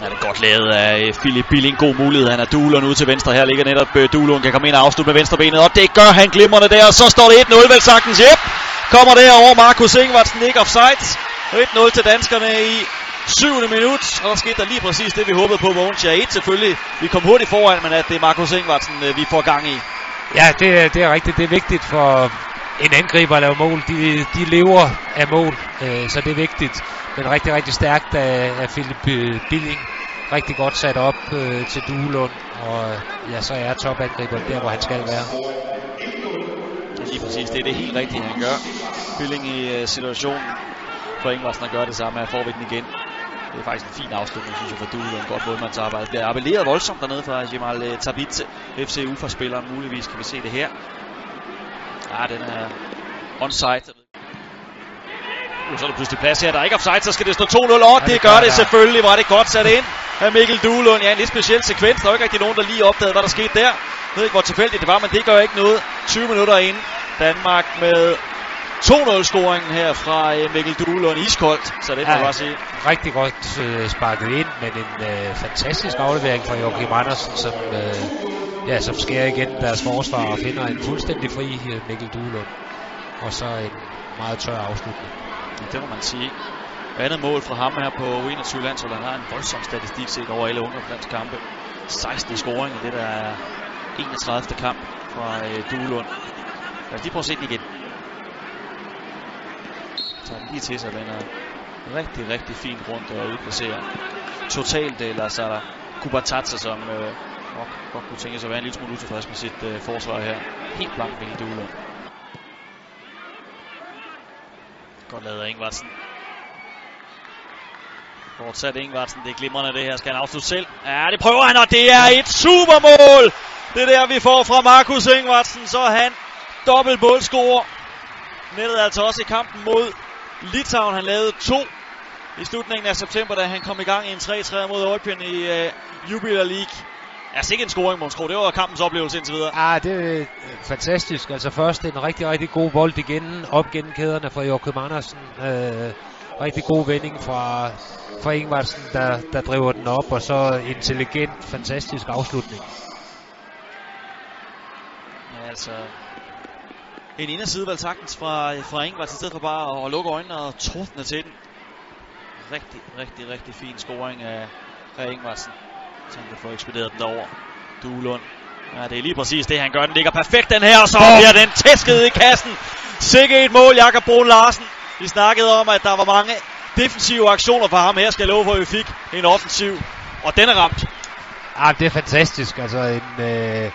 Ja, det er godt lavet af øh, Philip Billing. God mulighed. Han er Duelund ud til venstre. Her ligger netop øh, Duelund. Kan komme ind og afslutte med venstre benet. Og det gør han glimrende der. Og så står det 1-0 vel sagtens. Yep. Kommer derover Markus Ingvartsen. Ikke offside. 1-0 til danskerne i 7. minut. Og der skete der lige præcis det, vi håbede på. Vågensja 1 selvfølgelig. Vi kom hurtigt foran, men at det er Markus Ingvartsen, øh, vi får gang i. Ja, det, det er rigtigt. Det er vigtigt for en angriber at lave mål. De, de lever af mål, øh, så det er vigtigt. Men rigtig, rigtig stærkt af, af Philip øh, Billing. Rigtig godt sat op øh, til Duelund. Og øh, ja, så er topangriberen der, hvor han skal være. Ja, lige præcis. Det er det helt rigtige, han gør. Billing i øh, situationen for Ingvarsen at gøre det samme. Her får vi den igen. Det er faktisk en fin afslutning, synes jeg, for Duelund. Godt målmandsarbejde. Bliver appelleret voldsomt dernede fra Jamal øh, Tabitze. FC UFA-spilleren muligvis. Kan vi se det her. Ja, den er onside. Nu så er der pludselig plads her. Der er ikke offside, så skal det stå 2-0 over. Ja, det, det gør det der. selvfølgelig. Var det godt sat ind af Mikkel Duelund. Ja, en lidt speciel sekvens. Der er ikke rigtig nogen, der lige opdagede, hvad der skete der. Jeg ved ikke, hvor tilfældigt det var, men det gør ikke noget. 20 minutter ind. Danmark med 2-0-scoringen her fra øh, Mikkel Duelund. Iskoldt, så det må Ja. jeg bare sige. Rigtig godt øh, sparket ind, men en øh, fantastisk aflevering fra Joachim Andersen, som, øh, ja, som skærer igen deres forsvar og finder en fuldstændig fri øh, Mikkel Duelund. Og så en meget tør afslutning. Det må man sige. Andet mål fra ham her på 21 landshold. Han har en voldsom statistik set over alle ungdomslandskampe. 16 scoring i det der er 31. kamp fra øh, Duelund. Lad os lige prøve at se den igen. Så den lige til sig, vender rigtig, rigtig fint rundt øh, og udplacerer totalt øh, eller så er der Kubatatsa, som øh, nok godt kunne tænke sig at være en lille smule utilfreds med sit øh, forsvar her. Helt blank det Duelund. Godt lavet af Ingvartsen. Fortsat Ingvartsen, det er glimrende det her. Skal han afslutte selv? Ja, det prøver han, og det er et supermål! Det der, vi får fra Markus Ingvartsen, så han dobbelt målscorer. Nettet altså også i kampen mod Litauen. Han lavede to i slutningen af september, da han kom i gang i en 3-3 mod Aalbjørn i øh, Jubiler League. Altså ikke en scoring, Månskro. Det var kampens oplevelse indtil videre. Ah, det er øh, fantastisk. Altså først en rigtig, rigtig god bold igen, op gennem kæderne fra Joachim Andersen. Øh, rigtig god vending fra, fra Ingvartsen, der, der driver den op, og så intelligent, fantastisk afslutning. Ja, altså... En inderside sagtens fra, fra Ingvartsen, i stedet for bare at lukke øjnene og tordne til den. Rigtig, rigtig, rigtig fin scoring af, af Ingvartsen. Så han kan få ekspederet den derover. Duelund. Ja, det er lige præcis det, han gør. Den ligger perfekt, den her, og så bliver den tæsket i kassen. Sikke et mål, Jakob Brun Larsen. Vi snakkede om, at der var mange defensive aktioner for ham. Her skal jeg love for, at vi fik en offensiv. Og den er ramt. Ah, det er fantastisk. Altså en øh,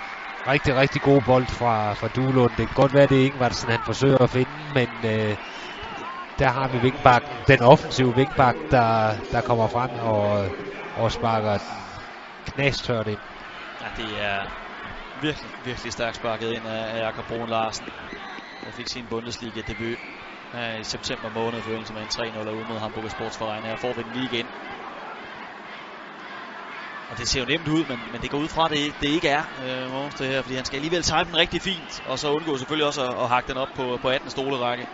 rigtig, rigtig god bold fra, fra Duelund. Det kan godt være, det er Ingvartsen, han forsøger at finde, men øh, der har vi Vingbakken, den offensive Vingbak, der, der kommer frem og, og sparker knastørt ind. Ja, det er virkelig, virkelig stærkt sparket ind af, Jakob Brun Larsen. Der fik sin Bundesliga-debut øh, i september måned i forbindelse med en 3-0 ude mod Hamburg Sportsverein. Her får vi den lige igen. Og det ser jo nemt ud, men, men det går ud fra, at det, det ikke er øh, Mogens, det her, fordi han skal alligevel time den rigtig fint, og så undgå selvfølgelig også at, at hakke den op på, på 18 stolerække.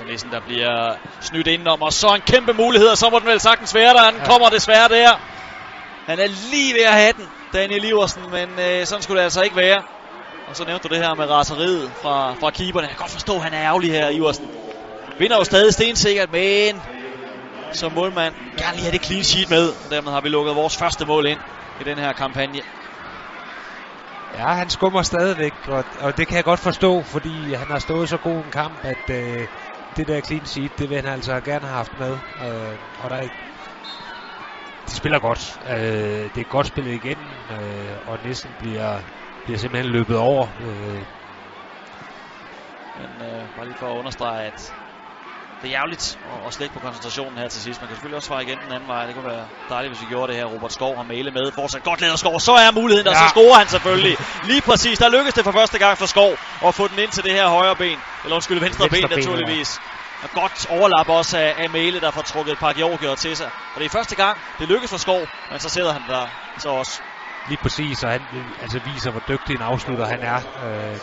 Andersen Nissen, der bliver snydt indenom, og så en kæmpe mulighed, og så må den vel sagtens være der. Den Ja. kommer desværre der. Han er lige ved at have den, Daniel Iversen, men øh, sådan skulle det altså ikke være. Og så nævnte du det her med raseriet fra, fra keeperne. Jeg kan godt forstå, at han er ærgerlig her, Iversen. Vinder jo stadig stensikkert, men som målmand gerne lige have det clean sheet med. Og dermed har vi lukket vores første mål ind i den her kampagne. Ja, han skummer stadigvæk, og, og det kan jeg godt forstå, fordi han har stået så god en kamp, at øh, det der clean sheet, det vil han altså gerne have haft med. Øh, og der er, de spiller godt. Øh, det er godt spillet igen, øh, og næsten bliver, bliver simpelthen løbet over. Øh, Men øh, bare lige for at understrege, at det er ærgerligt at, at slække på koncentrationen her til sidst. Man kan selvfølgelig også svare igen den anden vej. Det kunne være dejligt, hvis vi gjorde det her. Robert Skov har mailet med. Fortsat godt lavet Skov. Så er muligheden, og Ja. så scorer han selvfølgelig. Lige præcis. Der lykkedes det for første gang for Skov at få den ind til det her højre ben. Eller undskyld, venstre, Venstre ben ben, naturligvis. Og godt overlap også af, af Mæle, der får trukket et par georgier til sig. Og det er første gang, det lykkes for Skov, men så sidder han der så også. lige præcis, og han altså viser, hvor dygtig en afslutter han er. Øh,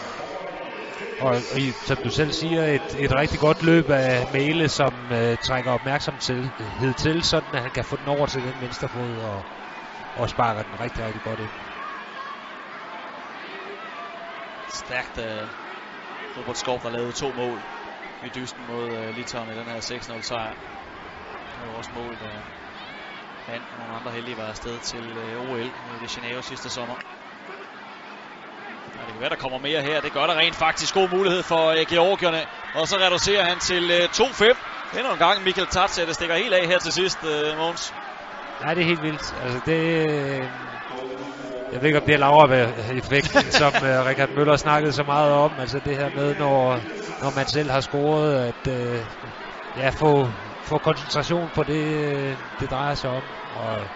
og, og i, som du selv siger, et, et rigtig godt løb af Mæle, som øh, trækker opmærksomhed til, sådan at han kan få den over til den venstre fod og, og sparker den rigtig, rigtig godt ind. Stærkt af Robert Skov, der lavede to mål i dysten mod uh, Litauen i den her 6-0 sejr. Det var også mål, da han og nogle andre heldige var afsted til øh, uh, OL i de Janeiro sidste sommer. Ja, det kan være, der kommer mere her. Det gør der rent faktisk god mulighed for øh, Georgierne. Og så reducerer han til øh, 2-5. Endnu en gang Michael Tatsa, der stikker helt af her til sidst, øh, Måns. Nej, det er helt vildt. Altså, det, øh, jeg ved ikke, om det er Laura-effekten, som øh, Richard Møller snakkede så meget om. Altså det her med, når, når man selv har scoret, at øh, ja, få, få koncentration på det, øh, det drejer sig om. Og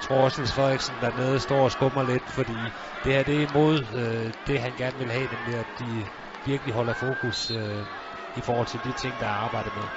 jeg Frederiksen dernede står og skummer lidt, fordi det her det er imod øh, det, han gerne vil have, nemlig at de virkelig holder fokus øh, i forhold til de ting, der er arbejdet med.